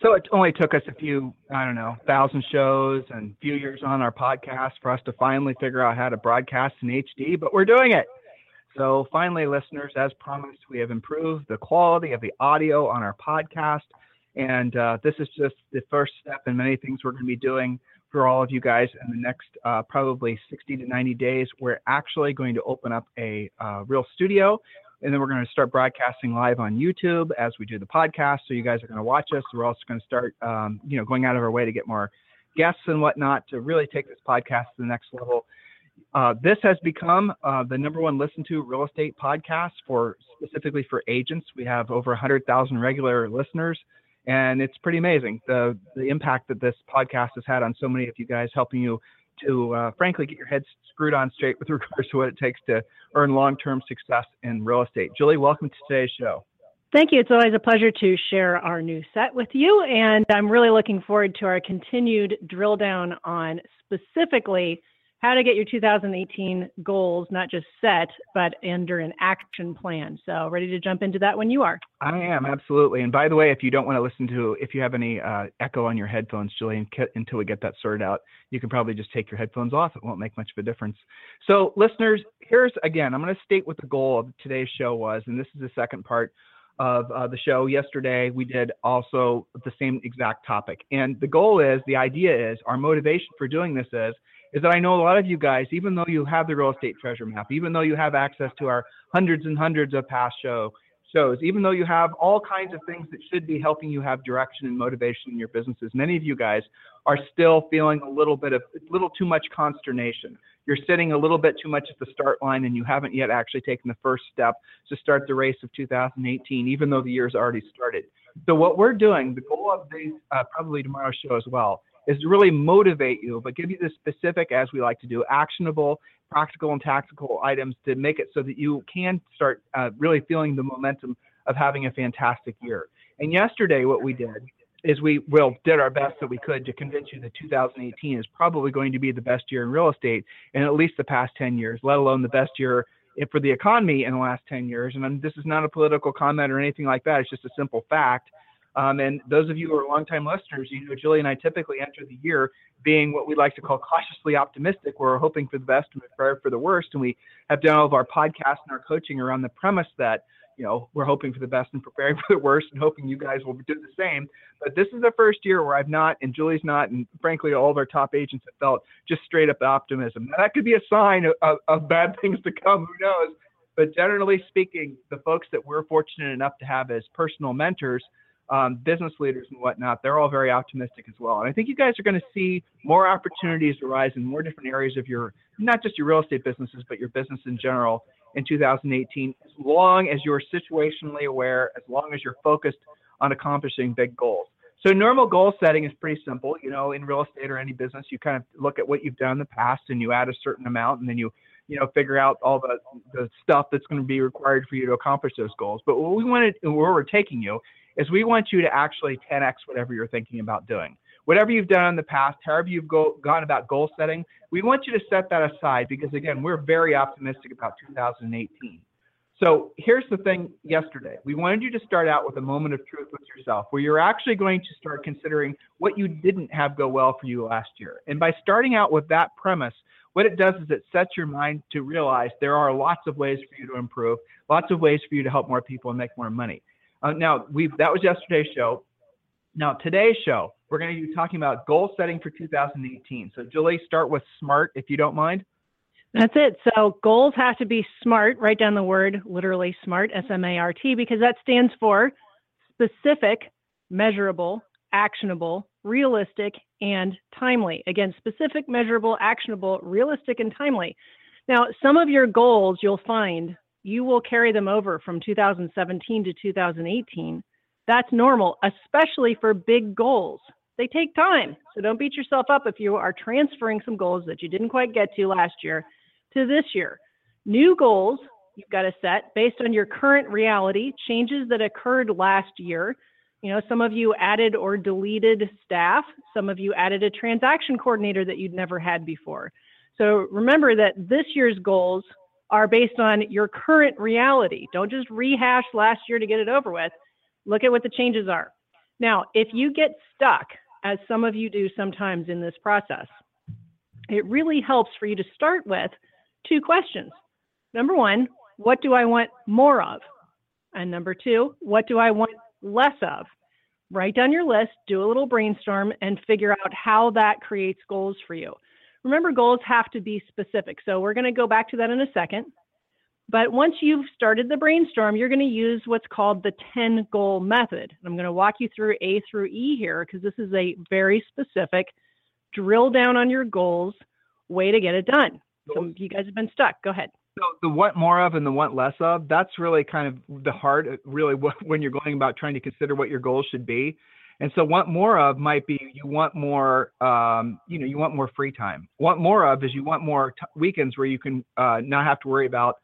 So it only took us a few, I don't know, thousand shows and few years on our podcast for us to finally figure out how to broadcast in HD, but we're doing it. So finally, listeners, as promised, we have improved the quality of the audio on our podcast. And uh, this is just the first step in many things we're going to be doing for all of you guys in the next uh, probably 60 to 90 days. We're actually going to open up a uh, real studio and then we're going to start broadcasting live on YouTube as we do the podcast. So you guys are going to watch us. We're also going to start, um, you know, going out of our way to get more guests and whatnot to really take this podcast to the next level. Uh, this has become uh, the number one listened to real estate podcast for specifically for agents. We have over 100,000 regular listeners, and it's pretty amazing the the impact that this podcast has had on so many of you guys, helping you to uh, frankly get your head screwed on straight with regards to what it takes to earn long-term success in real estate. Julie, welcome to today's show. Thank you. It's always a pleasure to share our new set with you, and I'm really looking forward to our continued drill down on specifically how to get your 2018 goals not just set, but under an action plan. So, ready to jump into that when you are? I am absolutely. And by the way, if you don't want to listen to, if you have any uh, echo on your headphones, Julian, until we get that sorted out, you can probably just take your headphones off. It won't make much of a difference. So, listeners, here's again, I'm going to state what the goal of today's show was, and this is the second part of uh, the show. Yesterday, we did also the same exact topic. And the goal is, the idea is, our motivation for doing this is is that I know a lot of you guys, even though you have the real estate treasure map, even though you have access to our hundreds and hundreds of past show shows, even though you have all kinds of things that should be helping you have direction and motivation in your businesses, many of you guys are still feeling a little bit of a little too much consternation. You're sitting a little bit too much at the start line and you haven't yet actually taken the first step to start the race of 2018, even though the year's already started. So what we're doing, the goal of these, uh, probably tomorrow's show as well, is to really motivate you, but give you the specific, as we like to do, actionable, practical, and tactical items to make it so that you can start uh, really feeling the momentum of having a fantastic year. And yesterday, what we did is we well did our best that we could to convince you that 2018 is probably going to be the best year in real estate in at least the past 10 years, let alone the best year for the economy in the last 10 years. And this is not a political comment or anything like that. It's just a simple fact um, and those of you who are longtime listeners, you know, Julie and I typically enter the year being what we like to call cautiously optimistic. We're hoping for the best and prepared for the worst. And we have done all of our podcasts and our coaching around the premise that, you know, we're hoping for the best and preparing for the worst and hoping you guys will do the same. But this is the first year where I've not, and Julie's not, and frankly, all of our top agents have felt just straight up optimism. Now, that could be a sign of, of bad things to come. Who knows? But generally speaking, the folks that we're fortunate enough to have as personal mentors um, business leaders and whatnot, they're all very optimistic as well. And I think you guys are going to see more opportunities arise in more different areas of your, not just your real estate businesses, but your business in general in 2018, as long as you're situationally aware, as long as you're focused on accomplishing big goals. So normal goal setting is pretty simple. You know, in real estate or any business, you kind of look at what you've done in the past and you add a certain amount and then you you know, figure out all the, the stuff that's going to be required for you to accomplish those goals. But what we wanted, where we're taking you is we want you to actually 10x whatever you're thinking about doing. Whatever you've done in the past, however you've go, gone about goal setting, we want you to set that aside because, again, we're very optimistic about 2018. So here's the thing yesterday. We wanted you to start out with a moment of truth with yourself where you're actually going to start considering what you didn't have go well for you last year. And by starting out with that premise, what it does is it sets your mind to realize there are lots of ways for you to improve, lots of ways for you to help more people and make more money. Uh, now, we that was yesterday's show. Now, today's show, we're going to be talking about goal setting for 2018. So, Julie, start with SMART, if you don't mind. That's it. So, goals have to be SMART. Write down the word literally SMART, S M A R T, because that stands for specific, measurable, actionable, realistic, and timely. Again, specific, measurable, actionable, realistic, and timely. Now, some of your goals you'll find you will carry them over from 2017 to 2018. That's normal, especially for big goals. They take time. So don't beat yourself up if you are transferring some goals that you didn't quite get to last year to this year. New goals you've got to set based on your current reality, changes that occurred last year. You know, some of you added or deleted staff, some of you added a transaction coordinator that you'd never had before. So remember that this year's goals are based on your current reality. Don't just rehash last year to get it over with. Look at what the changes are. Now, if you get stuck, as some of you do sometimes in this process, it really helps for you to start with two questions. Number one, what do I want more of? And number two, what do I want less of? Write down your list, do a little brainstorm, and figure out how that creates goals for you. Remember, goals have to be specific. So we're going to go back to that in a second. But once you've started the brainstorm, you're going to use what's called the 10 goal method. And I'm going to walk you through A through E here because this is a very specific drill down on your goals way to get it done. So if you guys have been stuck. Go ahead. So the want more of and the want less of, that's really kind of the heart, really, when you're going about trying to consider what your goals should be. And so want more of might be you want more, um, you know, you want more free time. Want more of is you want more t- weekends where you can uh, not have to worry about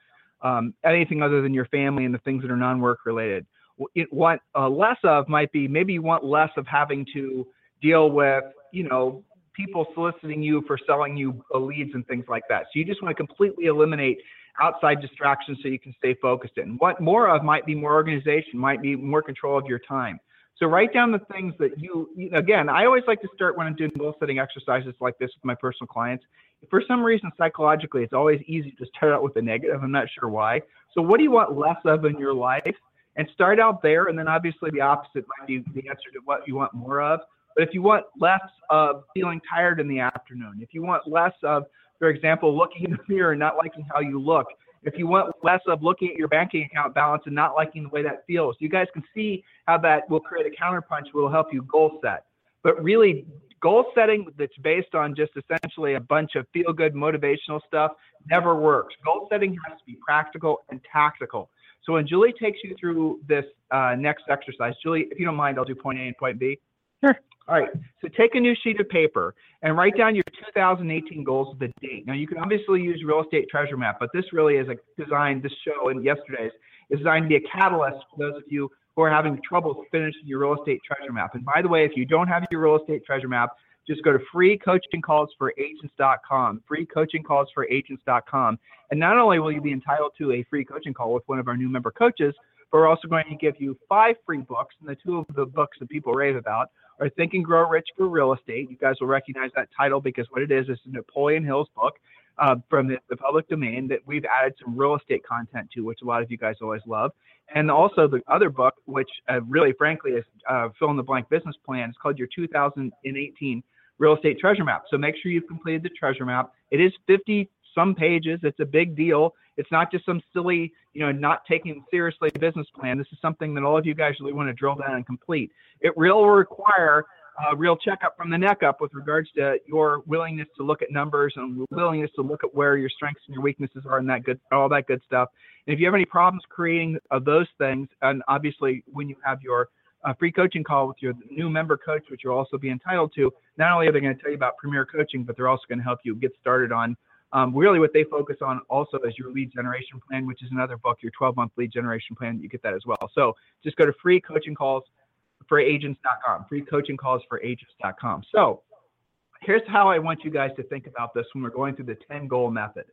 um, anything other than your family and the things that are non-work related. It, what uh, less of might be maybe you want less of having to deal with, you know, people soliciting you for selling you leads and things like that. So you just want to completely eliminate outside distractions so you can stay focused in. What more of might be more organization, might be more control of your time. So write down the things that you, again, I always like to start when I'm doing goal setting exercises like this with my personal clients. For some reason, psychologically, it's always easy to start out with a negative. I'm not sure why. So what do you want less of in your life? And start out there, and then obviously the opposite might be the answer to what you want more of. But if you want less of feeling tired in the afternoon, if you want less of, for example, looking in the mirror and not liking how you look, if you want less of looking at your banking account balance and not liking the way that feels, you guys can see how that will create a counterpunch will help you goal set. But really, goal setting that's based on just essentially a bunch of feel good motivational stuff never works. Goal setting has to be practical and tactical. So when Julie takes you through this uh, next exercise, Julie, if you don't mind, I'll do point A and point B. Sure. All right. So take a new sheet of paper and write down your 2018 goals with the date. Now you can obviously use real estate treasure map, but this really is a design. This show and yesterday's is designed to be a catalyst for those of you who are having trouble finishing your real estate treasure map. And by the way, if you don't have your real estate treasure map, just go to freecoachingcallsforagents.com, freecoachingcallsforagents.com. And not only will you be entitled to a free coaching call with one of our new member coaches, but we're also going to give you five free books. And the two of the books that people rave about are Think and Grow Rich for Real Estate. You guys will recognize that title because what it is is Napoleon Hill's book uh, from the, the, public domain that we've added some real estate content to, which a lot of you guys always love. And also the other book, which uh, really, frankly, is uh, fill in the blank business plan. It's called your 2018 Real Estate Treasure Map. So make sure you've completed the treasure map. It is 50 some pages. It's a big deal. It's not just some silly, you know, not taking seriously business plan. This is something that all of you guys really want to drill down and complete. It will require a real checkup from the neck up with regards to your willingness to look at numbers and willingness to look at where your strengths and your weaknesses are and that good, all that good stuff. And if you have any problems creating those things, and obviously when you have your uh, free coaching call with your new member coach, which you'll also be entitled to, not only are they going to tell you about Premier Coaching, but they're also going to help you get started on um, really, what they focus on also is your lead generation plan, which is another book, your 12 month lead generation plan. You get that as well. So just go to free coaching calls for agents.com, free coaching calls for agents.com. So here's how I want you guys to think about this when we're going through the 10 goal method.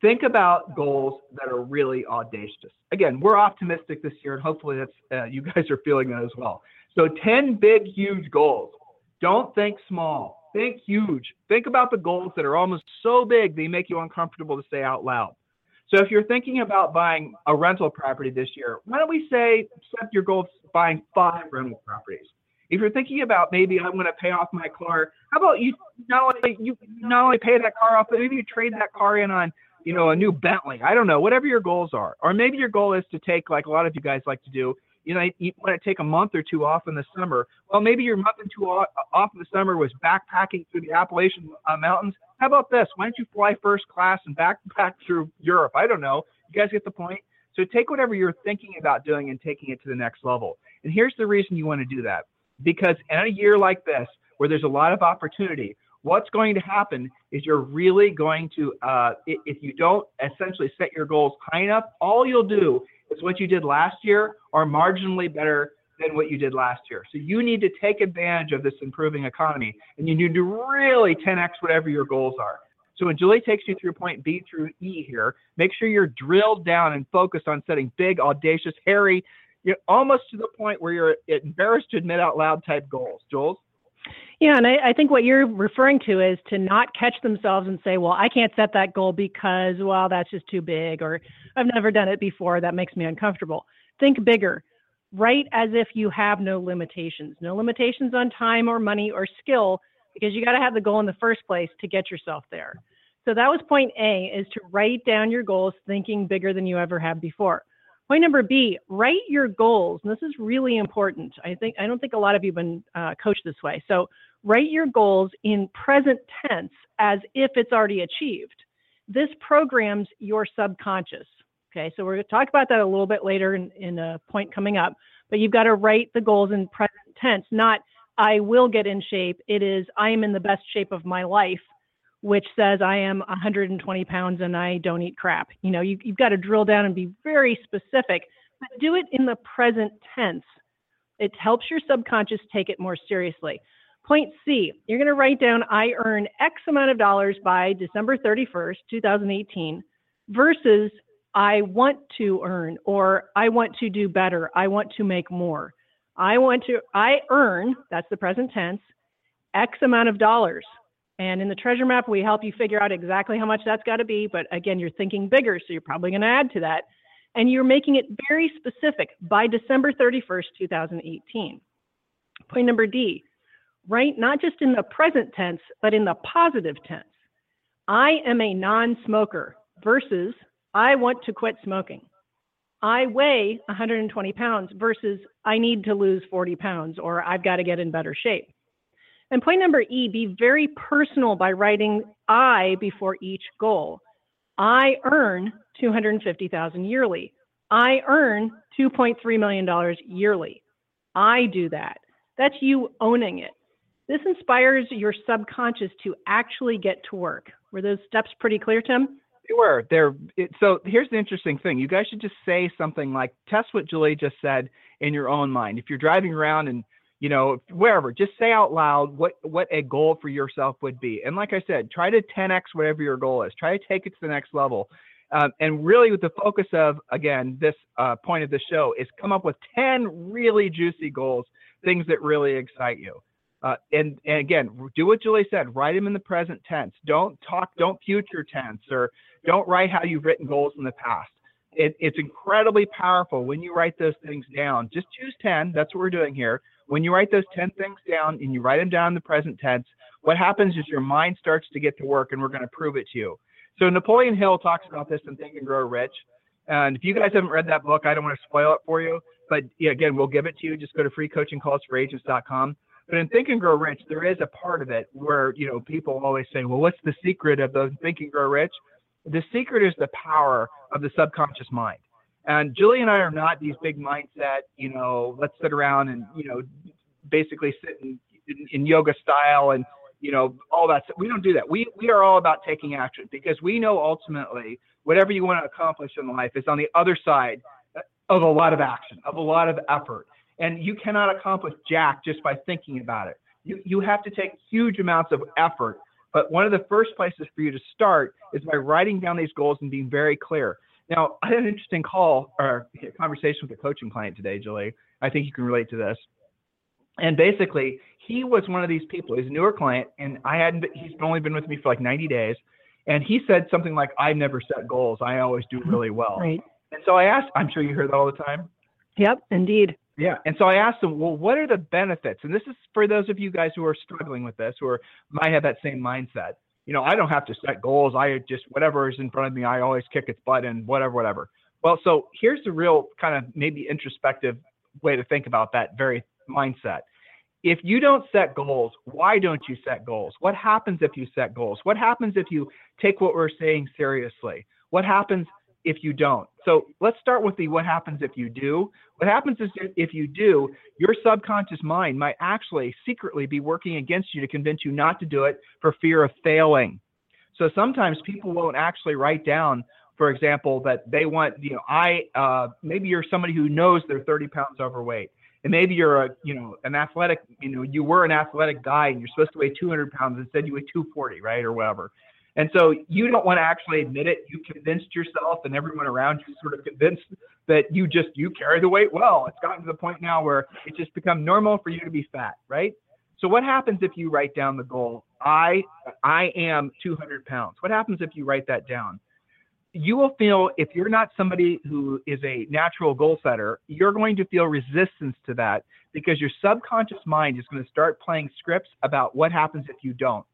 Think about goals that are really audacious. Again, we're optimistic this year, and hopefully that's uh, you guys are feeling that as well. So 10 big, huge goals. Don't think small Think huge. Think about the goals that are almost so big they make you uncomfortable to say out loud. So if you're thinking about buying a rental property this year, why don't we say set your goal of buying five rental properties? If you're thinking about maybe I'm going to pay off my car, how about you not only you not only pay that car off, but maybe you trade that car in on you know a new Bentley. I don't know, whatever your goals are, or maybe your goal is to take like a lot of you guys like to do you know, you want to take a month or two off in the summer. Well, maybe your month or two off, in the summer was backpacking through the Appalachian uh, Mountains. How about this? Why don't you fly first class and backpack through Europe? I don't know. You guys get the point. So take whatever you're thinking about doing and taking it to the next level. And here's the reason you want to do that. Because in a year like this, where there's a lot of opportunity, what's going to happen is you're really going to, uh, if you don't essentially set your goals high enough, all you'll do is what you did last year or marginally better than what you did last year. So you need to take advantage of this improving economy and you need to really 10x whatever your goals are. So when Julie takes you through point B through E here, make sure you're drilled down and focused on setting big, audacious, hairy, you're almost to the point where you're embarrassed to admit out loud type goals. Jules? Yeah, and I, I, think what you're referring to is to not catch themselves and say, well, I can't set that goal because, well, that's just too big, or I've never done it before. That makes me uncomfortable. Think bigger. Write as if you have no limitations, no limitations on time or money or skill, because you got to have the goal in the first place to get yourself there. So that was point A is to write down your goals thinking bigger than you ever have before. Point number B, write your goals. And this is really important. I think I don't think a lot of you have been uh, coached this way. So write your goals in present tense as if it's already achieved. This programs your subconscious. Okay, so we're going to talk about that a little bit later in, in a point coming up. But you've got to write the goals in present tense, not I will get in shape. It is I am in the best shape of my life which says I am 120 pounds and I don't eat crap. You know, you, you've got to drill down and be very specific, but do it in the present tense. It helps your subconscious take it more seriously. Point C, you're going to write down I earn X amount of dollars by December 31st, 2018 versus I want to earn or I want to do better. I want to make more. I want to, I earn, that's the present tense, X amount of dollars. And in the treasure map, we help you figure out exactly how much that's got to be. But again, you're thinking bigger, so you're probably going to add to that. And you're making it very specific by December 31st, 2018. Point number D, write not just in the present tense, but in the positive tense. I am a non smoker versus I want to quit smoking. I weigh 120 pounds versus I need to lose 40 pounds or I've got to get in better shape. And point number E, be very personal by writing I before each goal. I earn 250,000 yearly. I earn 2.3 million dollars yearly. I do that. That's you owning it. This inspires your subconscious to actually get to work. Were those steps pretty clear, Tim? They were. They're it, so. Here's the interesting thing. You guys should just say something like, "Test what Julie just said in your own mind." If you're driving around and you know, wherever, just say out loud what what a goal for yourself would be. And like I said, try to 10x whatever your goal is. Try to take it to the next level. Um, and really, with the focus of again this uh, point of the show is come up with 10 really juicy goals, things that really excite you. Uh, and, and again, do what Julie said. Write them in the present tense. Don't talk. Don't future tense, or don't write how you've written goals in the past. It, it's incredibly powerful when you write those things down. Just choose 10. That's what we're doing here when you write those 10 things down and you write them down in the present tense, what happens is your mind starts to get to work and we're going to prove it to you. So Napoleon Hill talks about this in Think and Grow Rich. And if you guys haven't read that book, I don't want to spoil it for you. But yeah, again, we'll give it to you. Just go to freecoachingcallsforagents.com. But in Think and Grow Rich, there is a part of it where, you know, people always say, well, what's the secret of the Think and Grow Rich? The secret is the power of the subconscious mind. And Julie and I are not these big mindset, you know, let's sit around and, you know, basically sit in, in, in yoga style and, you know, all that. We don't do that. We, we are all about taking action because we know ultimately whatever you want to accomplish in life is on the other side of a lot of action, of a lot of effort. And you cannot accomplish jack just by thinking about it. You, you have to take huge amounts of effort. But one of the first places for you to start is by writing down these goals and being very clear. Now, I had an interesting call or conversation with a coaching client today, Julie. I think you can relate to this. And basically, he was one of these people. He's a newer client, and I hadn't. He's only been with me for like 90 days, and he said something like, "I never set goals. I always do mm-hmm. really well." Right. And so I asked. I'm sure you hear that all the time. Yep, indeed. Yeah. And so I asked him, well, what are the benefits? And this is for those of you guys who are struggling with this or might have that same mindset you know, I don't have to set goals. I just whatever is in front of me, I always kick its butt and whatever, whatever. Well, so here's the real kind of maybe introspective way to think about that very mindset. If you don't set goals, why don't you set goals? What happens if you set goals? What happens if you take what we're saying seriously? What happens if you don't. So let's start with the what happens if you do. What happens is if you do, your subconscious mind might actually secretly be working against you to convince you not to do it for fear of failing. So sometimes people won't actually write down, for example, that they want, you know, I, uh, maybe you're somebody who knows they're 30 pounds overweight. And maybe you're a, you know, an athletic, you know, you were an athletic guy and you're supposed to weigh 200 pounds. Instead, you weigh 240, right? Or whatever. And so you don't want to actually admit it. You convinced yourself and everyone around you sort of convinced that you just, you carry the weight well. It's gotten to the point now where it's just become normal for you to be fat, right? So what happens if you write down the goal? I I am 200 pounds. What happens if you write that down? You will feel if you're not somebody who is a natural goal setter, you're going to feel resistance to that because your subconscious mind is going to start playing scripts about what happens if you don't.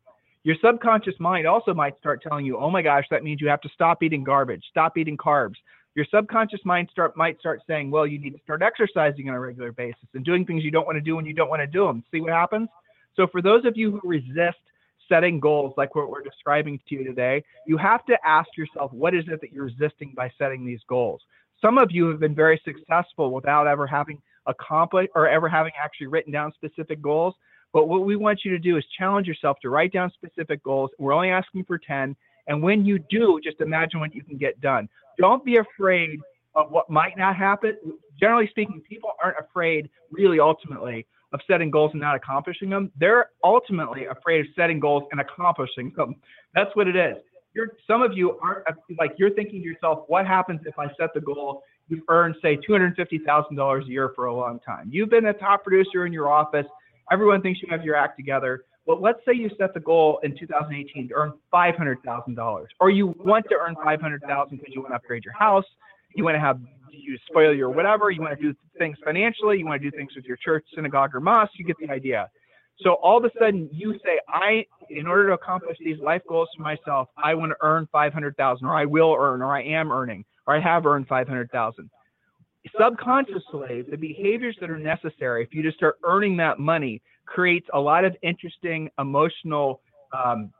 Your subconscious mind also might start telling you, "Oh my gosh, that means you have to stop eating garbage, stop eating carbs." Your subconscious mind start might start saying, "Well, you need to start exercising on a regular basis and doing things you don't want to do when you don't want to do them." See what happens? So for those of you who resist setting goals like what we're describing to you today, you have to ask yourself, what is it that you're resisting by setting these goals? Some of you have been very successful without ever having accomplished or ever having actually written down specific goals. But what we want you to do is challenge yourself to write down specific goals. We're only asking for 10. And when you do, just imagine what you can get done. Don't be afraid of what might not happen. Generally speaking, people aren't afraid, really, ultimately, of setting goals and not accomplishing them. They're ultimately afraid of setting goals and accomplishing them. That's what it is. You're, some of you aren't like you're thinking to yourself, what happens if I set the goal? You've earned, say, $250,000 a year for a long time. You've been a top producer in your office. Everyone thinks you have your act together. But let's say you set the goal in 2018 to earn $500,000, or you want to earn 500,000 because you want to upgrade your house, you want to have you spoil your whatever, you want to do things financially, you want to do things with your church, synagogue, or mosque, you get the idea. So all of a sudden you say, I, in order to accomplish these life goals for myself, I want to earn 500,000 or I will earn, or I am earning, or I have earned 500,000 subconsciously, the behaviors that are necessary for you to start earning that money creates a lot of interesting emotional um,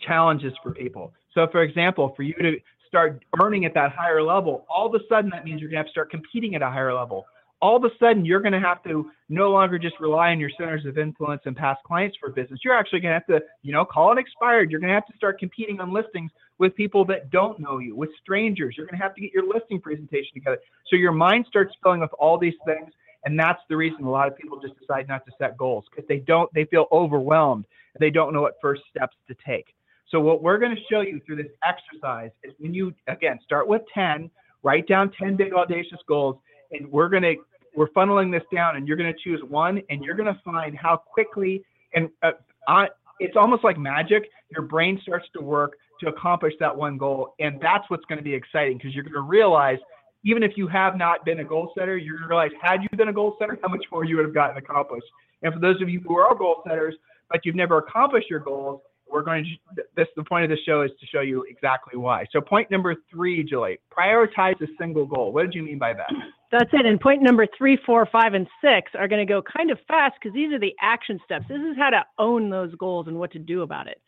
challenges for people. So, for example, for you to start earning at that higher level, all of a sudden that means you're going to have to start competing at a higher level. All of a sudden, you're going to have to no longer just rely on your centers of influence and past clients for business. You're actually going to have to, you know, call it expired. You're going to have to start competing on listings with people that don't know you, with strangers. You're going to have to get your listing presentation together. So your mind starts filling with all these things. And that's the reason a lot of people just decide not to set goals because they don't, they feel overwhelmed. They don't know what first steps to take. So what we're going to show you through this exercise is when you, again, start with 10, write down 10 big audacious goals, and we're going to, we're funneling this down and you're going to choose one and you're going to find how quickly, and uh, I, it's almost like magic. Your brain starts to work to accomplish that one goal. And that's what's going to be exciting because you're going to realize, even if you have not been a goal setter, you're going to realize, had you been a goal setter, how much more you would have gotten accomplished. And for those of you who are goal setters, but you've never accomplished your goals, we're going to, this, the point of the show is to show you exactly why. So point number three, Julie, prioritize a single goal. What did you mean by that? That's it. And point number three, four, five, and six are going to go kind of fast because these are the action steps. This is how to own those goals and what to do about it.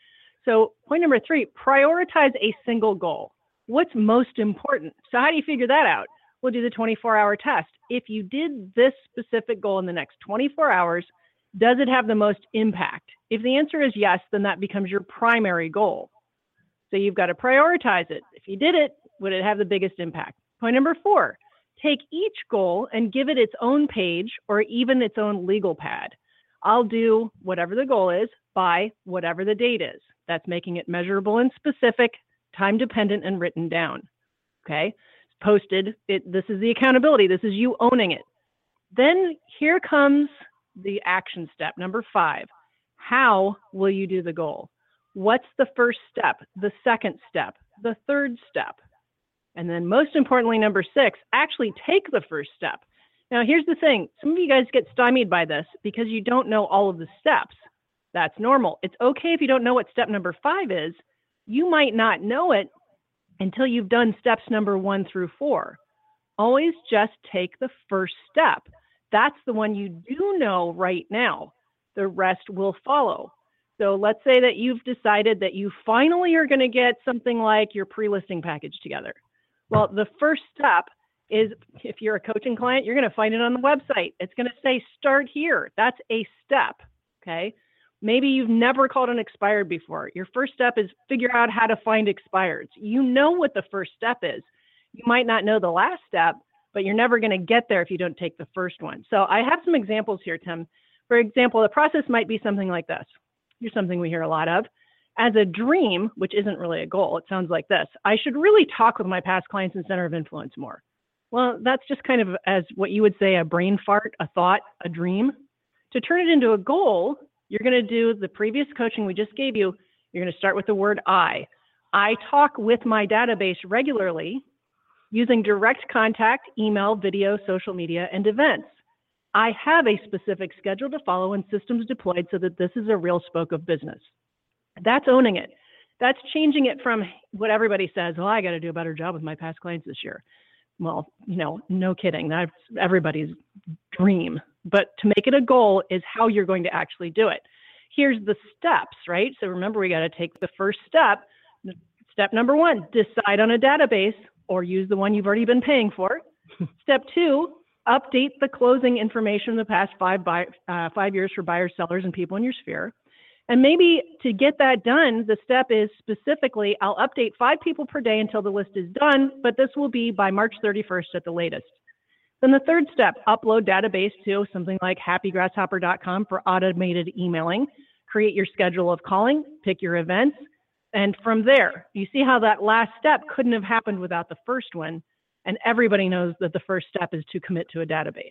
So, point number three prioritize a single goal. What's most important? So, how do you figure that out? We'll do the 24 hour test. If you did this specific goal in the next 24 hours, does it have the most impact? If the answer is yes, then that becomes your primary goal. So, you've got to prioritize it. If you did it, would it have the biggest impact? Point number four take each goal and give it its own page or even its own legal pad. I'll do whatever the goal is by whatever the date is. That's making it measurable and specific, time dependent, and written down. Okay. Posted. It, this is the accountability. This is you owning it. Then here comes the action step. Number five. How will you do the goal? What's the first step? The second step? The third step? And then, most importantly, number six, actually take the first step. Now, here's the thing some of you guys get stymied by this because you don't know all of the steps. That's normal. It's okay if you don't know what step number five is. You might not know it until you've done steps number one through four. Always just take the first step. That's the one you do know right now. The rest will follow. So let's say that you've decided that you finally are going to get something like your pre listing package together. Well, the first step is if you're a coaching client, you're going to find it on the website. It's going to say start here. That's a step. Okay. Maybe you've never called an expired before. Your first step is figure out how to find expireds. You know what the first step is. You might not know the last step, but you're never going to get there if you don't take the first one. So I have some examples here, Tim. For example, the process might be something like this. Here's something we hear a lot of. As a dream, which isn't really a goal, it sounds like this. I should really talk with my past clients and center of influence more. Well, that's just kind of as what you would say a brain fart, a thought, a dream. To turn it into a goal, you're going to do the previous coaching we just gave you. You're going to start with the word I. I talk with my database regularly using direct contact, email, video, social media, and events. I have a specific schedule to follow and systems deployed so that this is a real spoke of business. That's owning it. That's changing it from what everybody says, well, I got to do a better job with my past clients this year. Well, you know, no kidding. That's everybody's dream. But to make it a goal is how you're going to actually do it. Here's the steps, right? So remember, we got to take the first step. Step number one, decide on a database or use the one you've already been paying for. Step two, update the closing information in the past five, buy, uh, five years for buyers, sellers, and people in your sphere. And maybe to get that done, the step is specifically I'll update five people per day until the list is done, but this will be by March 31st at the latest. Then the third step, upload database to something like happygrasshopper.com for automated emailing. Create your schedule of calling, pick your events, and from there, you see how that last step couldn't have happened without the first one. And everybody knows that the first step is to commit to a database.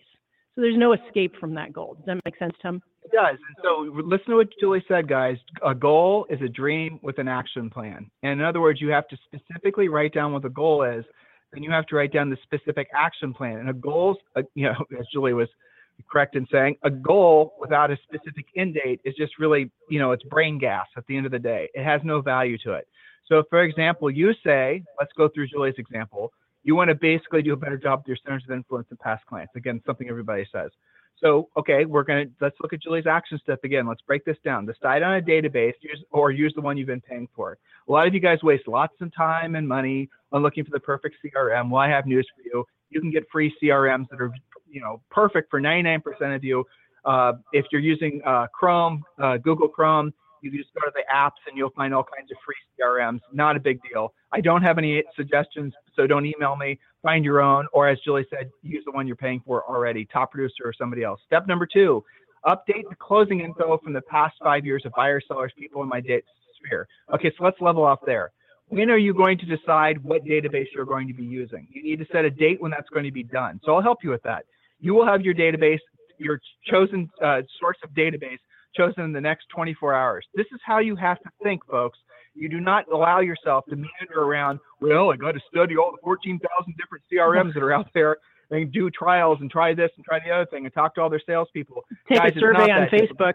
So there's no escape from that goal. Does that make sense, Tim? It does. And so listen to what Julie said, guys. A goal is a dream with an action plan. And in other words, you have to specifically write down what the goal is. and you have to write down the specific action plan. And a goal, uh, you know, as Julie was correct in saying a goal without a specific end date is just really, you know, it's brain gas at the end of the day. It has no value to it. So, for example, you say, let's go through Julie's example. You want to basically do a better job with your centers of influence and past clients. Again, something everybody says. So, okay, we're to let's look at Julie's action step again. Let's break this down. Decide on a database use, or use the one you've been paying for. A lot of you guys waste lots of time and money on looking for the perfect CRM. Well, I have news for you. You can get free CRMs that are you know perfect for 99% of you. Uh, if you're using uh, Chrome, uh, Google Chrome, you can just go to the apps and you'll find all kinds of free CRMs. Not a big deal. I don't have any suggestions, so don't email me. Find your own, or as Julie said, use the one you're paying for already, top producer or somebody else. Step number two, update the closing info from the past five years of buyers, sellers, people in my data sphere. Okay, so let's level off there. When are you going to decide what database you're going to be using? You need to set a date when that's going to be done. So I'll help you with that. You will have your database, your chosen uh, source of database chosen in the next 24 hours. This is how you have to think, folks. You do not allow yourself to meander around, well, oh, I got to study all the 14,000 different CRMs that are out there and do trials and try this and try the other thing and talk to all their salespeople. Take Guys, a survey on Facebook.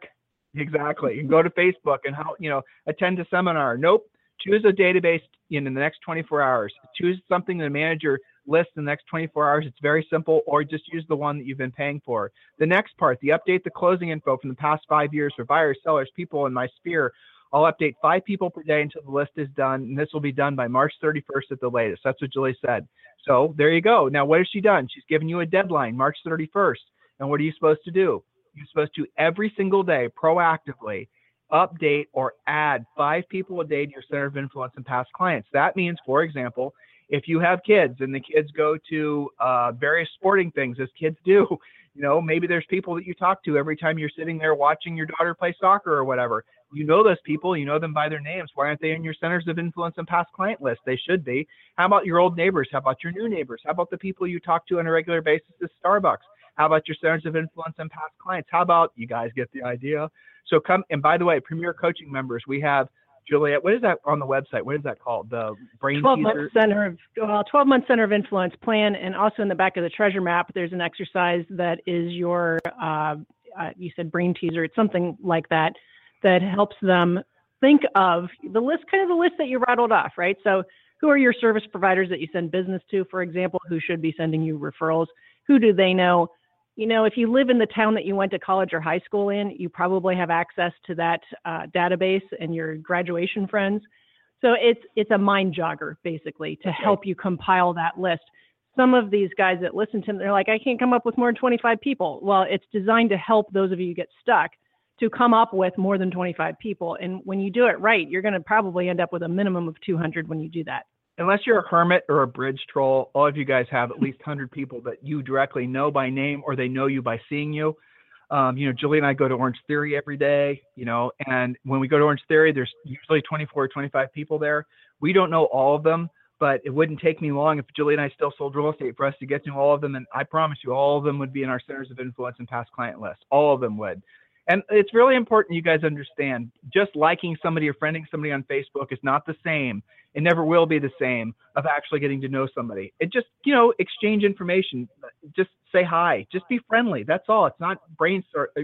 Exactly. You can go to Facebook and how, you know, attend a seminar. Nope. Choose a database in the next 24 hours. Choose something the manager list in the next 24 hours. It's very simple, or just use the one that you've been paying for. The next part, the update the closing info from the past five years for buyers, sellers, people in my sphere. I'll update five people per day until the list is done, and this will be done by March 31st at the latest. That's what Julie said. So there you go. Now, what has she done? She's given you a deadline, March 31st. And what are you supposed to do? You're supposed to every single day proactively update or add five people a day to your center of influence and past clients. That means, for example, if you have kids and the kids go to uh, various sporting things as kids do, you know, maybe there's people that you talk to every time you're sitting there watching your daughter play soccer or whatever. You know those people, you know them by their names. Why aren't they in your centers of influence and past client list? They should be. How about your old neighbors? How about your new neighbors? How about the people you talk to on a regular basis at Starbucks? How about your centers of influence and past clients? How about you guys get the idea? So come and by the way, Premier Coaching members, we have Julie, what is that on the website? What is that called? The brain 12 month center of well, 12 month center of influence plan, and also in the back of the treasure map, there's an exercise that is your uh, uh, you said brain teaser. It's something like that that helps them think of the list, kind of the list that you rattled off, right? So who are your service providers that you send business to, for example? Who should be sending you referrals? Who do they know? You know, if you live in the town that you went to college or high school in, you probably have access to that uh, database and your graduation friends. So it's it's a mind jogger basically to help you compile that list. Some of these guys that listen to them, they're like, I can't come up with more than 25 people. Well, it's designed to help those of you who get stuck to come up with more than 25 people. And when you do it right, you're going to probably end up with a minimum of 200 when you do that. Unless you're a hermit or a bridge troll, all of you guys have at least 100 people that you directly know by name or they know you by seeing you. Um, you know, Julie and I go to Orange Theory every day, you know, and when we go to Orange Theory, there's usually 24 or 25 people there. We don't know all of them, but it wouldn't take me long if Julie and I still sold real estate for us to get to all of them. And I promise you, all of them would be in our centers of influence and past client list. All of them would. And it's really important you guys understand just liking somebody or friending somebody on Facebook is not the same. It never will be the same of actually getting to know somebody. It just, you know, exchange information. Just say hi. Just be friendly. That's all. It's not brain,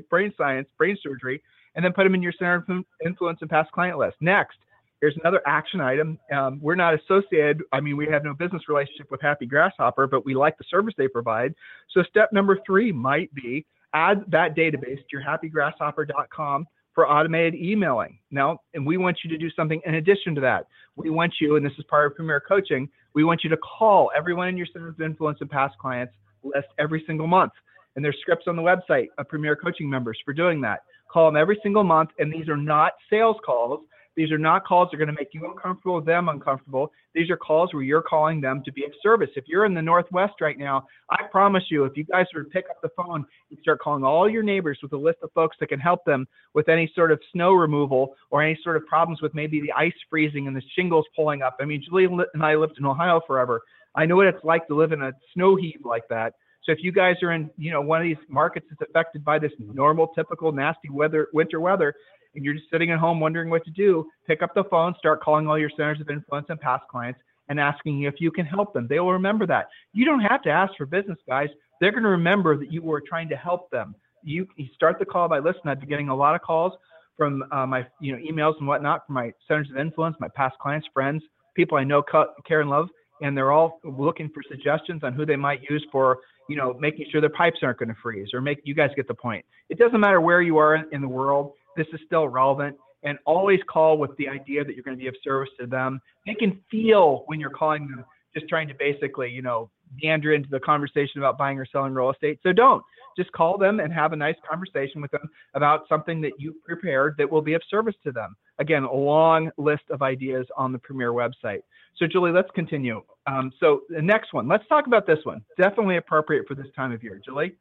brain science, brain surgery. And then put them in your center of influence and past client list. Next, here's another action item. Um, we're not associated. I mean, we have no business relationship with Happy Grasshopper, but we like the service they provide. So step number three might be add that database to your happygrasshopper.com for automated emailing. Now, and we want you to do something in addition to that. We want you, and this is part of Premier Coaching, we want you to call everyone in your center of influence and past clients list every single month. And there's scripts on the website of Premier Coaching members for doing that. Call them every single month, and these are not sales calls. These are not calls that are going to make you uncomfortable, them uncomfortable. These are calls where you're calling them to be of service. If you're in the Northwest right now, I promise you, if you guys were to pick up the phone and start calling all your neighbors with a list of folks that can help them with any sort of snow removal or any sort of problems with maybe the ice freezing and the shingles pulling up. I mean, Julie and I lived in Ohio forever. I know what it's like to live in a snow heap like that. So if you guys are in, you know, one of these markets that's affected by this normal, typical, nasty weather, winter weather, and you're just sitting at home wondering what to do, pick up the phone, start calling all your centers of influence and past clients and asking if you can help them. They will remember that. You don't have to ask for business, guys. They're going to remember that you were trying to help them. You, you start the call by listening. I've been getting a lot of calls from uh, my you know emails and whatnot from my centers of influence, my past clients, friends, people I know, care and love, and they're all looking for suggestions on who they might use for you know making sure their pipes aren't going to freeze or make you guys get the point. It doesn't matter where you are in the world this is still relevant. And always call with the idea that you're going to be of service to them. They can feel when you're calling them just trying to basically, you know, meander into the conversation about buying or selling real estate. So don't just call them and have a nice conversation with them about something that you prepared that will be of service to them. Again, a long list of ideas on the Premier website. So Julie, let's continue. Um, so the next one, let's talk about this one. Definitely appropriate for this time of year. Julie?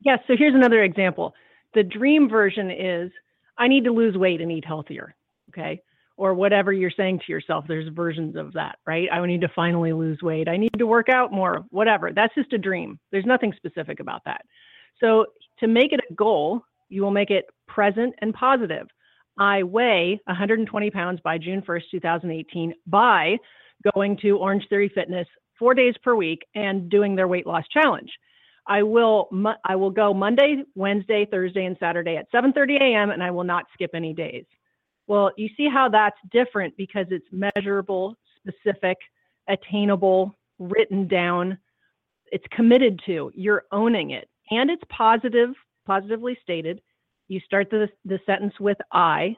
Yes. So here's another example. The dream version is I need to lose weight and eat healthier. Okay. Or whatever you're saying to yourself, there's versions of that, right? I need to finally lose weight. I need to work out more, whatever. That's just a dream. There's nothing specific about that. So to make it a goal, you will make it present and positive. I weigh 120 pounds by June 1st, 2018 by going to Orange Theory Fitness four days per week and doing their weight loss challenge. I will I will go Monday, Wednesday, Thursday, and Saturday at 7:30 a.m. and I will not skip any days. Well, you see how that's different because it's measurable, specific, attainable, written down. It's committed to. You're owning it, and it's positive, positively stated. You start the the sentence with I,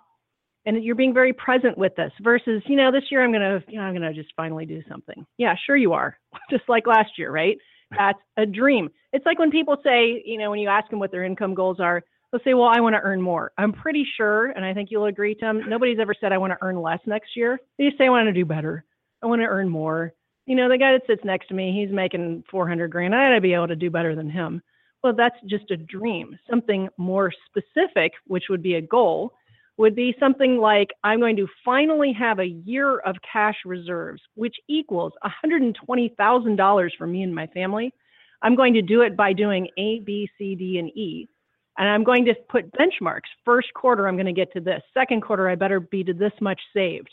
and you're being very present with this. Versus, you know, this year I'm gonna, you know, I'm gonna just finally do something. Yeah, sure you are, just like last year, right? That's a dream. It's like when people say, you know, when you ask them what their income goals are, they'll say, well, I want to earn more. I'm pretty sure, and I think you'll agree, Tim, nobody's ever said, I want to earn less next year. They just say, I want to do better. I want to earn more. You know, the guy that sits next to me, he's making 400 grand. I got to be able to do better than him. Well, that's just a dream. Something more specific, which would be a goal, would be something like I'm going to finally have a year of cash reserves, which equals $120,000 for me and my family. I'm going to do it by doing A, B, C, D, and E. And I'm going to put benchmarks. First quarter, I'm going to get to this. Second quarter, I better be to this much saved.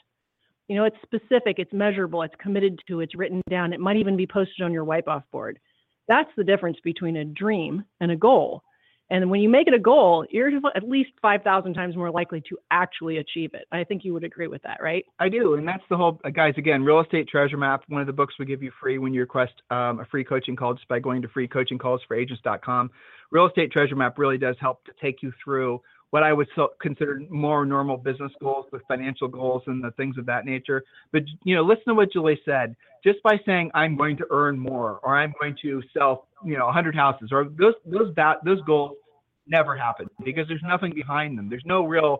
You know, it's specific, it's measurable, it's committed to, it's written down. It might even be posted on your wipe off board. That's the difference between a dream and a goal. And when you make it a goal, you're at least 5,000 times more likely to actually achieve it. I think you would agree with that, right? I do. And that's the whole, guys, again, Real Estate Treasure Map, one of the books we give you free when you request um, a free coaching call just by going to freecoachingcallsforagents.com. Real Estate Treasure Map really does help to take you through what I would so consider more normal business goals, with financial goals and the things of that nature. But you know, listen to what Julie said. Just by saying I'm going to earn more or I'm going to sell, you know, 100 houses or those those those goals never happen because there's nothing behind them. There's no real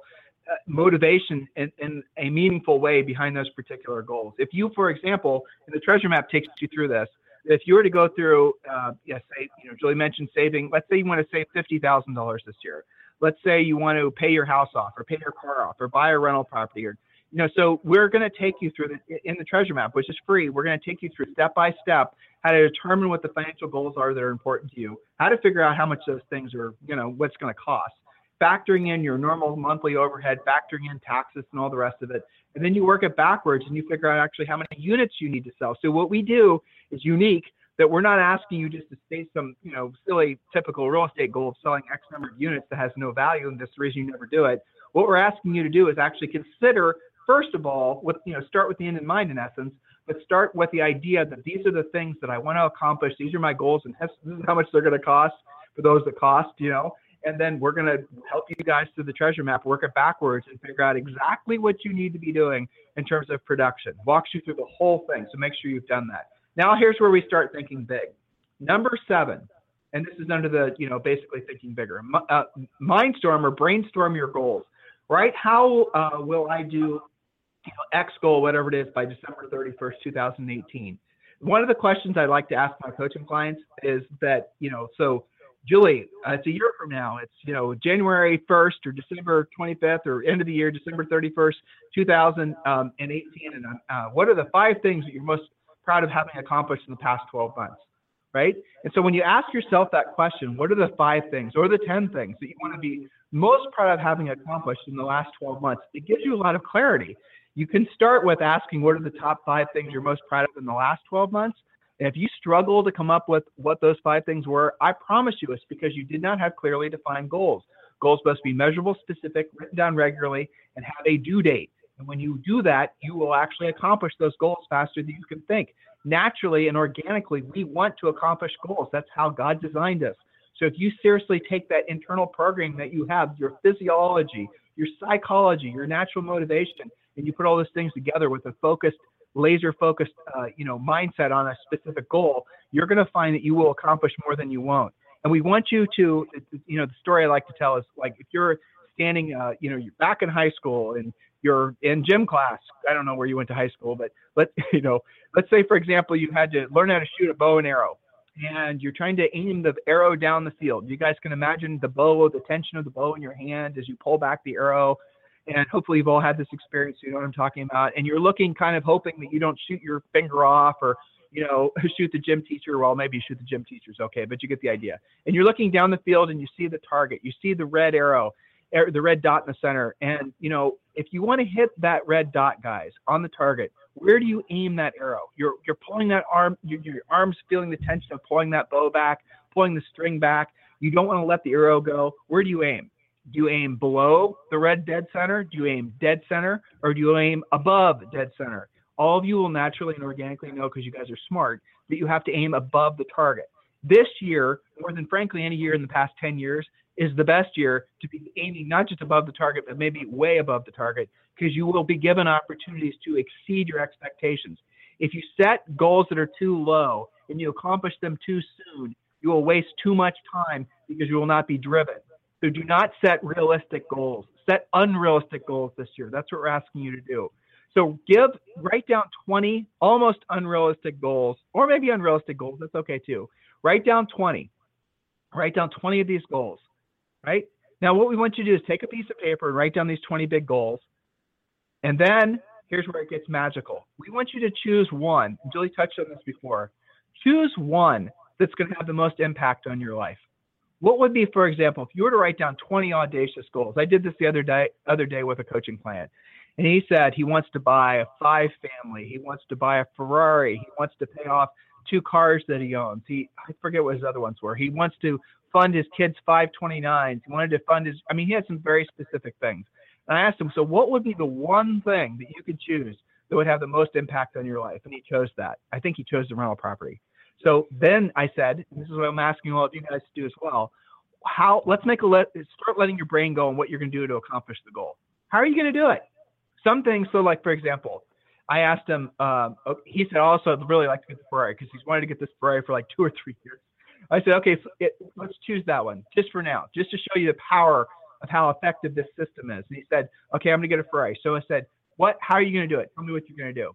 uh, motivation in, in, a meaningful way behind those particular goals. If you, for example, and the treasure map takes you through this, if you were to go through, uh, yes, say, you know, Julie mentioned saving. Let's say you want to save fifty thousand dollars this year. Let's say you want to pay your house off, or pay your car off, or buy a rental property, or you know. So we're going to take you through the in the treasure map, which is free. We're going to take you through step by step how to determine what the financial goals are that are important to you, how to figure out how much those things are, you know, what's going to cost, factoring in your normal monthly overhead, factoring in taxes and all the rest of it. And then you work it backwards and you figure out actually how many units you need to sell. So what we do is unique that we're not asking you just to state some, you know, silly typical real estate goal of selling X number of units that has no value and that's the reason you never do it. What we're asking you to do is actually consider, first of all, with you know, start with the end in mind in essence, but start with the idea that these are the things that I want to accomplish. These are my goals, and this is how much they're going to cost for those that cost, you know. And then we're going to help you guys through the treasure map, work it backwards, and figure out exactly what you need to be doing in terms of production. Walks you through the whole thing, so make sure you've done that. Now here's where we start thinking big. Number seven, and this is under the you know basically thinking bigger. Uh, mindstorm or brainstorm your goals. Right? How uh, will I do you know, X goal, whatever it is, by December 31st, 2018. One of the questions I like to ask my coaching clients is that, you know, so Julie, uh, it's a year from now. It's, you know, January 1st or December 25th or end of the year, December 31st, 2018. Um, and uh, what are the five things that you're most proud of having accomplished in the past 12 months? Right. And so when you ask yourself that question, what are the five things or the 10 things that you want to be most proud of having accomplished in the last 12 months? It gives you a lot of clarity you can start with asking what are the top five things you're most proud of in the last 12 months. And if you struggle to come up with what those five things were, I promise you it's because you did not have clearly defined goals. Goals must be measurable, specific, written down regularly, and have a due date. And when you do that, you will actually accomplish those goals faster than you can think. Naturally and organically, we want to accomplish goals. That's how God designed us. So if you seriously take that internal programming that you have, your physiology, your psychology, your natural motivation, and you put all those things together with a focused laser focused uh, you know mindset on a specific goal you're going to find that you will accomplish more than you won't. And we want you to you know the story i like to tell is like if you're standing uh, you know you're back in high school and you're in gym class i don't know where you went to high school but let's you know let's say for example you had to learn how to shoot a bow and arrow and you're trying to aim the arrow down the field. You guys can imagine the bow the tension of the bow in your hand as you pull back the arrow and hopefully you've all had this experience. You know what I'm talking about. And you're looking, kind of hoping that you don't shoot your finger off or you know shoot the gym teacher. Well, maybe you shoot the gym teacher's okay, but you get the idea. And you're looking down the field and you see the target. You see the red arrow, er, the red dot in the center. And you know if you want to hit that red dot, guys, on the target, where do you aim that arrow? You're you're pulling that arm. Your, your arms feeling the tension of pulling that bow back, pulling the string back. You don't want to let the arrow go. Where do you aim? Do you aim below the red dead center? Do you aim dead center? Or do you aim above dead center? All of you will naturally and organically know because you guys are smart that you have to aim above the target. This year, more than frankly any year in the past 10 years, is the best year to be aiming not just above the target, but maybe way above the target because you will be given opportunities to exceed your expectations. If you set goals that are too low and you accomplish them too soon, you will waste too much time because you will not be driven. So do not set realistic goals. Set unrealistic goals this year. That's what we're asking you to do. So give, write down 20 almost unrealistic goals, or maybe unrealistic goals. That's okay too. Write down 20. Write down 20 of these goals, right? Now, what we want you to do is take a piece of paper and write down these 20 big goals. And then here's where it gets magical. We want you to choose one. Julie touched on this before. Choose one that's going to have the most impact on your life. What would be, for example, if you were to write down 20 audacious goals? I did this the other day, other day with a coaching client, and he said he wants to buy a five family, he wants to buy a Ferrari, he wants to pay off two cars that he owns. He I forget what his other ones were. He wants to fund his kids 529s. He wanted to fund his. I mean, he had some very specific things. And I asked him, so what would be the one thing that you could choose that would have the most impact on your life? And he chose that. I think he chose the rental property. So then I said, this is what I'm asking all of you guys to do as well. how let's make a let start letting your brain go on what you're going to do to accomplish the goal. How are you going to do it? Some things. So, like for example, I asked him. Um, he said also I'd really like to get the Ferrari because he's wanted to get this Ferrari for like two or three years. I said, okay, so it, let's choose that one just for now, just to show you the power of how effective this system is. And he said, okay, I'm going to get a Ferrari. So I said, what? How are you going to do it? Tell me what you're going to do.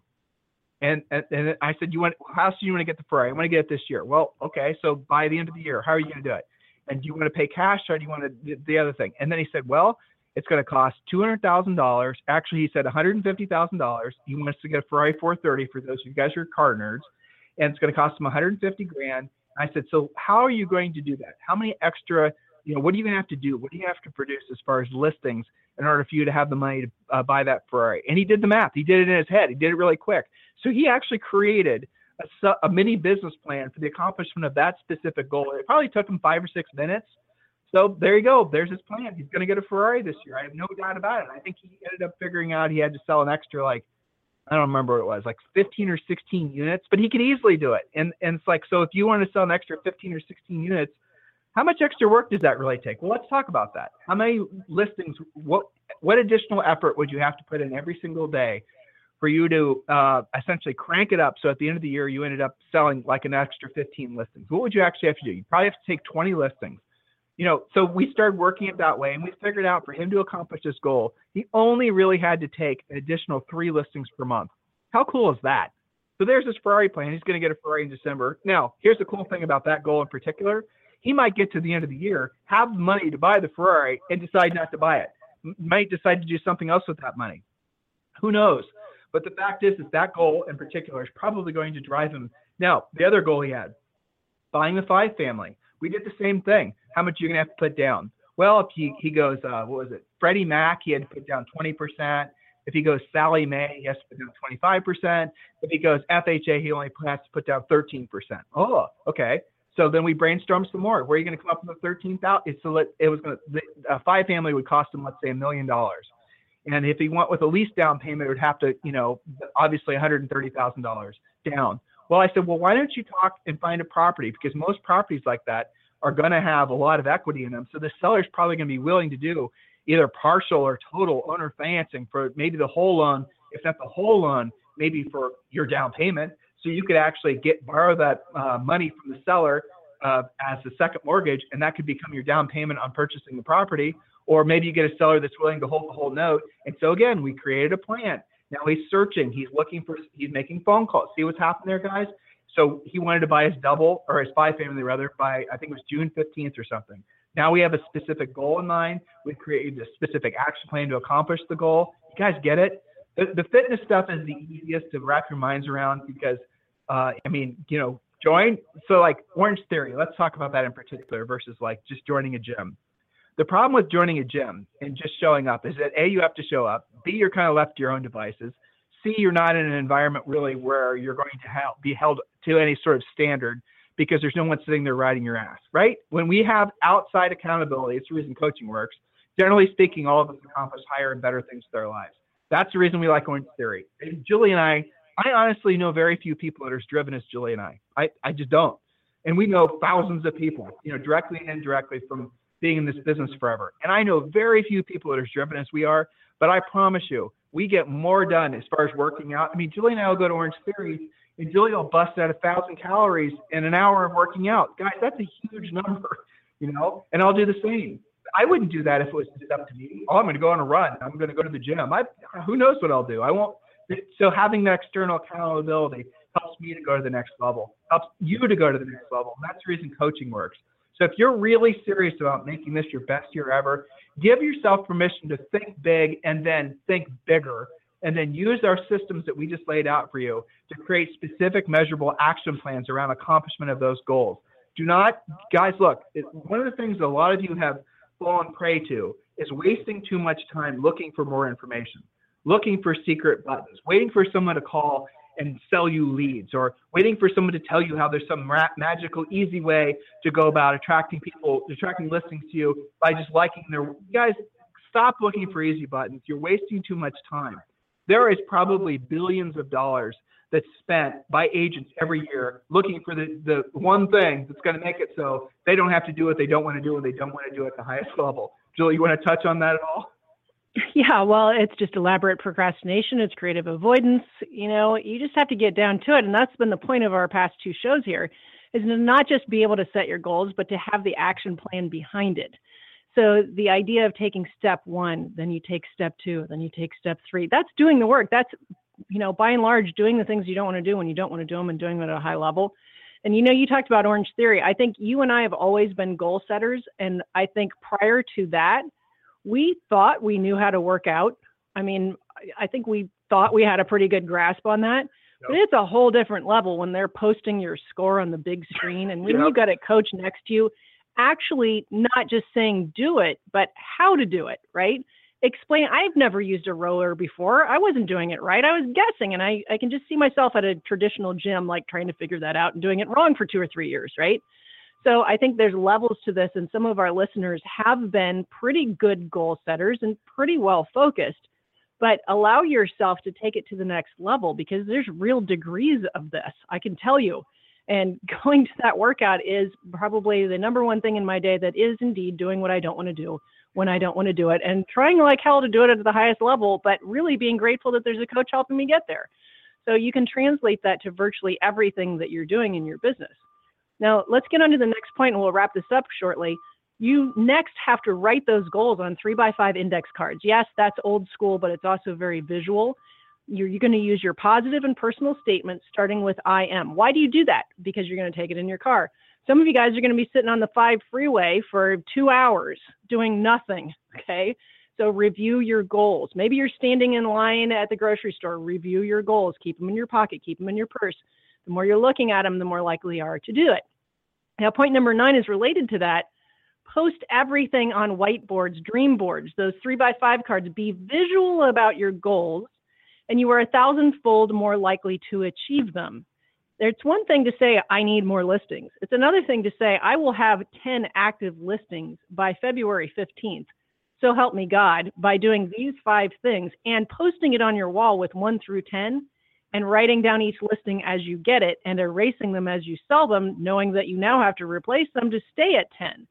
And, and, and I said, you want how soon you want to get the Ferrari? I want to get it this year. Well, okay, so by the end of the year, how are you going to do it? And do you want to pay cash or do you want to the other thing? And then he said, well, it's going to cost two hundred thousand dollars. Actually, he said one hundred and fifty thousand dollars. He wants to get a Ferrari 430 for those of you guys who are car nerds, and it's going to cost him one hundred and fifty grand. I said, so how are you going to do that? How many extra, you know, what are you going to have to do? What do you have to produce as far as listings in order for you to have the money to uh, buy that Ferrari? And he did the math. He did it in his head. He did it really quick. So he actually created a, a mini business plan for the accomplishment of that specific goal. It probably took him five or six minutes. So there you go. There's his plan. He's going to get a Ferrari this year. I have no doubt about it. I think he ended up figuring out he had to sell an extra like I don't remember what it was, like 15 or 16 units, but he could easily do it. And and it's like so if you want to sell an extra 15 or 16 units, how much extra work does that really take? Well, let's talk about that. How many listings? What what additional effort would you have to put in every single day for you to uh, essentially crank it up. So at the end of the year, you ended up selling like an extra 15 listings. What would you actually have to do? You probably have to take 20 listings. You know, so we started working it that way, and we figured out for him to accomplish this goal, he only really had to take an additional three listings per month. How cool is that? So there's his Ferrari plan. He's going to get a Ferrari in December. Now, here's the cool thing about that goal in particular. He might get to the end of the year, have the money to buy the Ferrari, and decide not to buy it. Might decide to do something else with that money. Who knows? But the fact is, is that goal in particular is probably going to drive him. Now, the other goal he had, buying the five family. We did the same thing. How much are you gonna have to put down? Well, if he, he goes, uh, what was it? Freddie Mac, he had to put down 20%. If he goes Sallie Mae, he has to put down 25%. If he goes FHA, he only has to put down 13%. Oh, okay. So then we brainstormed some more. Where are you going to come up with the 13,000? So it was going to, uh, five family would cost him, let's say, a million dollars. And if he went with a lease down payment, it would have to, you know, obviously $130,000 down. Well, I said, well, why don't you talk and find a property? Because most properties like that are going to have a lot of equity in them. So the seller's probably going to be willing to do either partial or total owner financing for maybe the whole loan, if not the whole loan, maybe for your down payment. So you could actually get borrow that uh, money from the seller uh, as a second mortgage, and that could become your down payment on purchasing the property. Or maybe you get a seller that's willing to hold the whole note. And so again, we created a plan. Now he's searching. He's looking for. He's making phone calls. See what's happening there, guys. So he wanted to buy his double or his five family rather by I think it was June 15th or something. Now we have a specific goal in mind. We've created a specific action plan to accomplish the goal. You guys get it? The, the fitness stuff is the easiest to wrap your minds around because, uh, I mean, you know, join. So like Orange Theory, let's talk about that in particular versus like just joining a gym. The problem with joining a gym and just showing up is that A, you have to show up. B, you're kind of left to your own devices. C, you're not in an environment really where you're going to have, be held to any sort of standard because there's no one sitting there riding your ass, right? When we have outside accountability, it's the reason coaching works. Generally speaking, all of us accomplish higher and better things with our lives. That's the reason we like Orange Theory. And Julie and I, I honestly know very few people that are as driven as Julie and I. I, I just don't. And we know thousands of people, you know, directly and indirectly from being in this business forever. And I know very few people that are as driven as we are, but I promise you, we get more done as far as working out. I mean, Julie and I will go to Orange Theory, and Julie will bust out a thousand calories in an hour of working out. Guys, that's a huge number, you know. And I'll do the same. I wouldn't do that if it was just up to me. Oh, I'm going to go on a run. I'm going to go to the gym. I, who knows what I'll do? I won't. So having that external accountability helps me to go to the next level, helps you to go to the next level. And that's the reason coaching works. So if you're really serious about making this your best year ever, give yourself permission to think big and then think bigger. And then use our systems that we just laid out for you to create specific, measurable action plans around accomplishment of those goals. Do not, guys, look, it, one of the things a lot of you have fallen prey to is wasting too much time looking for more information, looking for secret buttons, waiting for someone to call and sell you leads or waiting for someone to tell you how there's some ra- magical easy way to go about attracting people attracting listings to you by just liking their guys stop looking for easy buttons you're wasting too much time there is probably billions of dollars that's spent by agents every year looking for the, the one thing that's going to make it so they don't have to do what they don't want to do and they don't want to do at the highest level. Julie, you want to touch on that at all? Yeah, well, it's just elaborate procrastination. It's creative avoidance. You know, you just have to get down to it. And that's been the point of our past two shows here is to not just be able to set your goals, but to have the action plan behind it. So the idea of taking step one, then you take step two, then you take step three, that's doing the work. That's, you know, by and large, doing the things you don't want to do when you don't want to do them and doing them at a high level. And you know, you talked about Orange Theory. I think you and I have always been goal setters. And I think prior to that, we thought we knew how to work out. I mean, I think we thought we had a pretty good grasp on that. Yep. But it's a whole different level when they're posting your score on the big screen and when yep. you've got a coach next to you, actually not just saying do it, but how to do it, right? Explain. I've never used a roller before. I wasn't doing it right. I was guessing, and I, I can just see myself at a traditional gym, like trying to figure that out and doing it wrong for two or three years, right? So I think there's levels to this, and some of our listeners have been pretty good goal setters and pretty well focused. But allow yourself to take it to the next level because there's real degrees of this. I can tell you. And going to that workout is probably the number one thing in my day that is indeed doing what I don't want to do when I don't want to do it and trying like hell to do it at the highest level, but really being grateful that there's a coach helping me get there. So you can translate that to virtually everything that you're doing in your business. Now, let's get on to the next point and we'll wrap this up shortly. You next have to write those goals on three by five index cards. Yes, that's old school, but it's also very visual. You're, you're going to use your positive and personal statements starting with I am. Why do you do that? Because you're going to take it in your car. Some of you guys are going to be sitting on the five freeway for two hours doing nothing. Okay. So review your goals. Maybe you're standing in line at the grocery store. Review your goals. Keep them in your pocket. Keep them in your purse. The more you're looking at them, the more likely you are to do it. Now, point number nine is related to that. Post everything on whiteboards, dream boards, those three by five cards. Be visual about your goals, and you are a thousandfold more likely to achieve them. It's one thing to say, I need more listings. It's another thing to say, I will have 10 active listings by February 15th. So help me God by doing these five things and posting it on your wall with one through 10 and writing down each listing as you get it and erasing them as you sell them, knowing that you now have to replace them to stay at 10.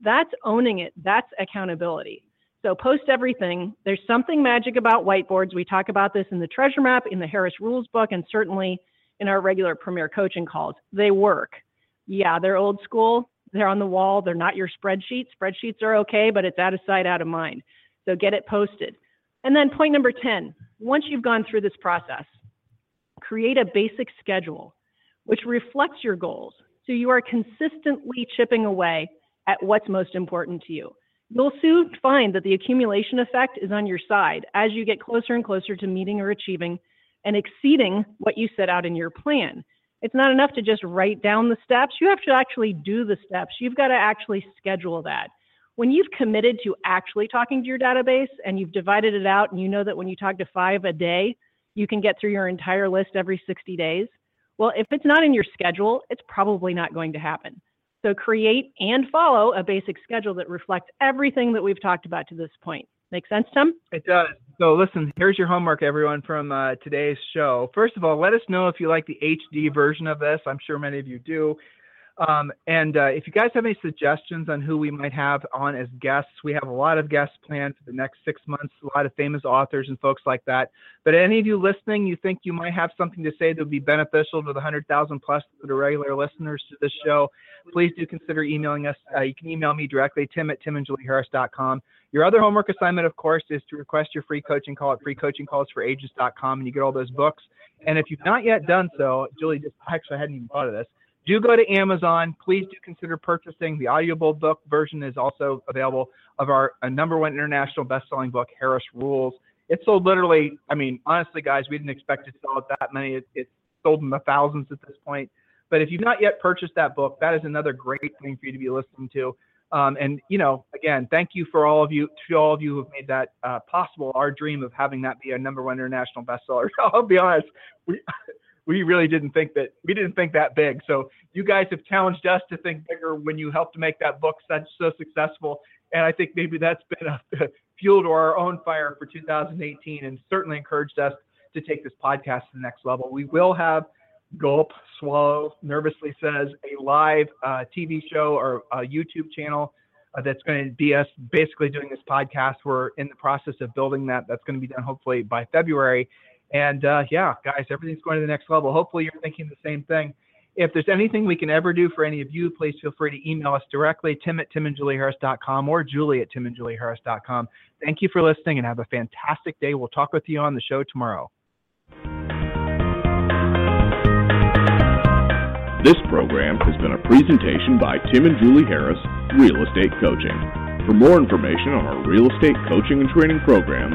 That's owning it. That's accountability. So post everything. There's something magic about whiteboards. We talk about this in the treasure map, in the Harris Rules book, and certainly in our regular premier coaching calls. They work. Yeah, they're old school. They're on the wall. They're not your spreadsheet. Spreadsheets are okay, but it's out of sight, out of mind. So get it posted. And then point number 10, once you've gone through this process, create a basic schedule which reflects your goals. So you are consistently chipping away at what's most important to you. You'll soon find that the accumulation effect is on your side as you get closer and closer to meeting or achieving and exceeding what you set out in your plan. It's not enough to just write down the steps. You have to actually do the steps. You've got to actually schedule that. When you've committed to actually talking to your database and you've divided it out and you know that when you talk to five a day, you can get through your entire list every 60 days. Well, if it's not in your schedule, it's probably not going to happen. So create and follow a basic schedule that reflects everything that we've talked about to this point. Make sense, Tim? It does. So listen, here's your homework, everyone, from uh, today's show. First of all, let us know if you like the HD version of this. I'm sure many of you do. Um, and uh, if you guys have any suggestions on who we might have on as guests, we have a lot of guests planned for the next six months, a lot of famous authors and folks like that. But any of you listening, you think you might have something to say that would be beneficial to the 100,000 plus that are regular listeners to this show, please do consider emailing us. Uh, you can email me directly, tim at timandjulieharris.com. Your other homework assignment, of course, is to request your free coaching call at freecoachingcallsforagents.com and you get all those books. And if you've not yet done so, Julie just actually I hadn't even thought of this do go to Amazon. Please do consider purchasing. The audible book version is also available of our number one international best-selling book, Harris Rules. It sold literally, I mean, honestly, guys, we didn't expect to sell it that many. It, it sold in the thousands at this point. But if you've not yet purchased that book, that is another great thing for you to be listening to. Um, and you know, again, thank you for all of you, to all of you who have made that uh, possible. Our dream of having that be a number one international bestseller. I'll be honest, we we really didn't think that we didn't think that big. So you guys have challenged us to think bigger when you helped to make that book such so successful. And I think maybe that's been a fuel to our own fire for 2018 and certainly encouraged us to take this podcast to the next level. We will have Gulp Swallow nervously says a live uh, TV show or a YouTube channel uh, that's going to be us basically doing this podcast. We're in the process of building that. That's going to be done hopefully by February. And uh, yeah, guys, everything's going to the next level. Hopefully, you're thinking the same thing. If there's anything we can ever do for any of you, please feel free to email us directly, tim at timandjulieharris.com or julie at timandjulieharris.com. Thank you for listening and have a fantastic day. We'll talk with you on the show tomorrow. This program has been a presentation by Tim and Julie Harris, Real Estate Coaching. For more information on our real estate coaching and training programs,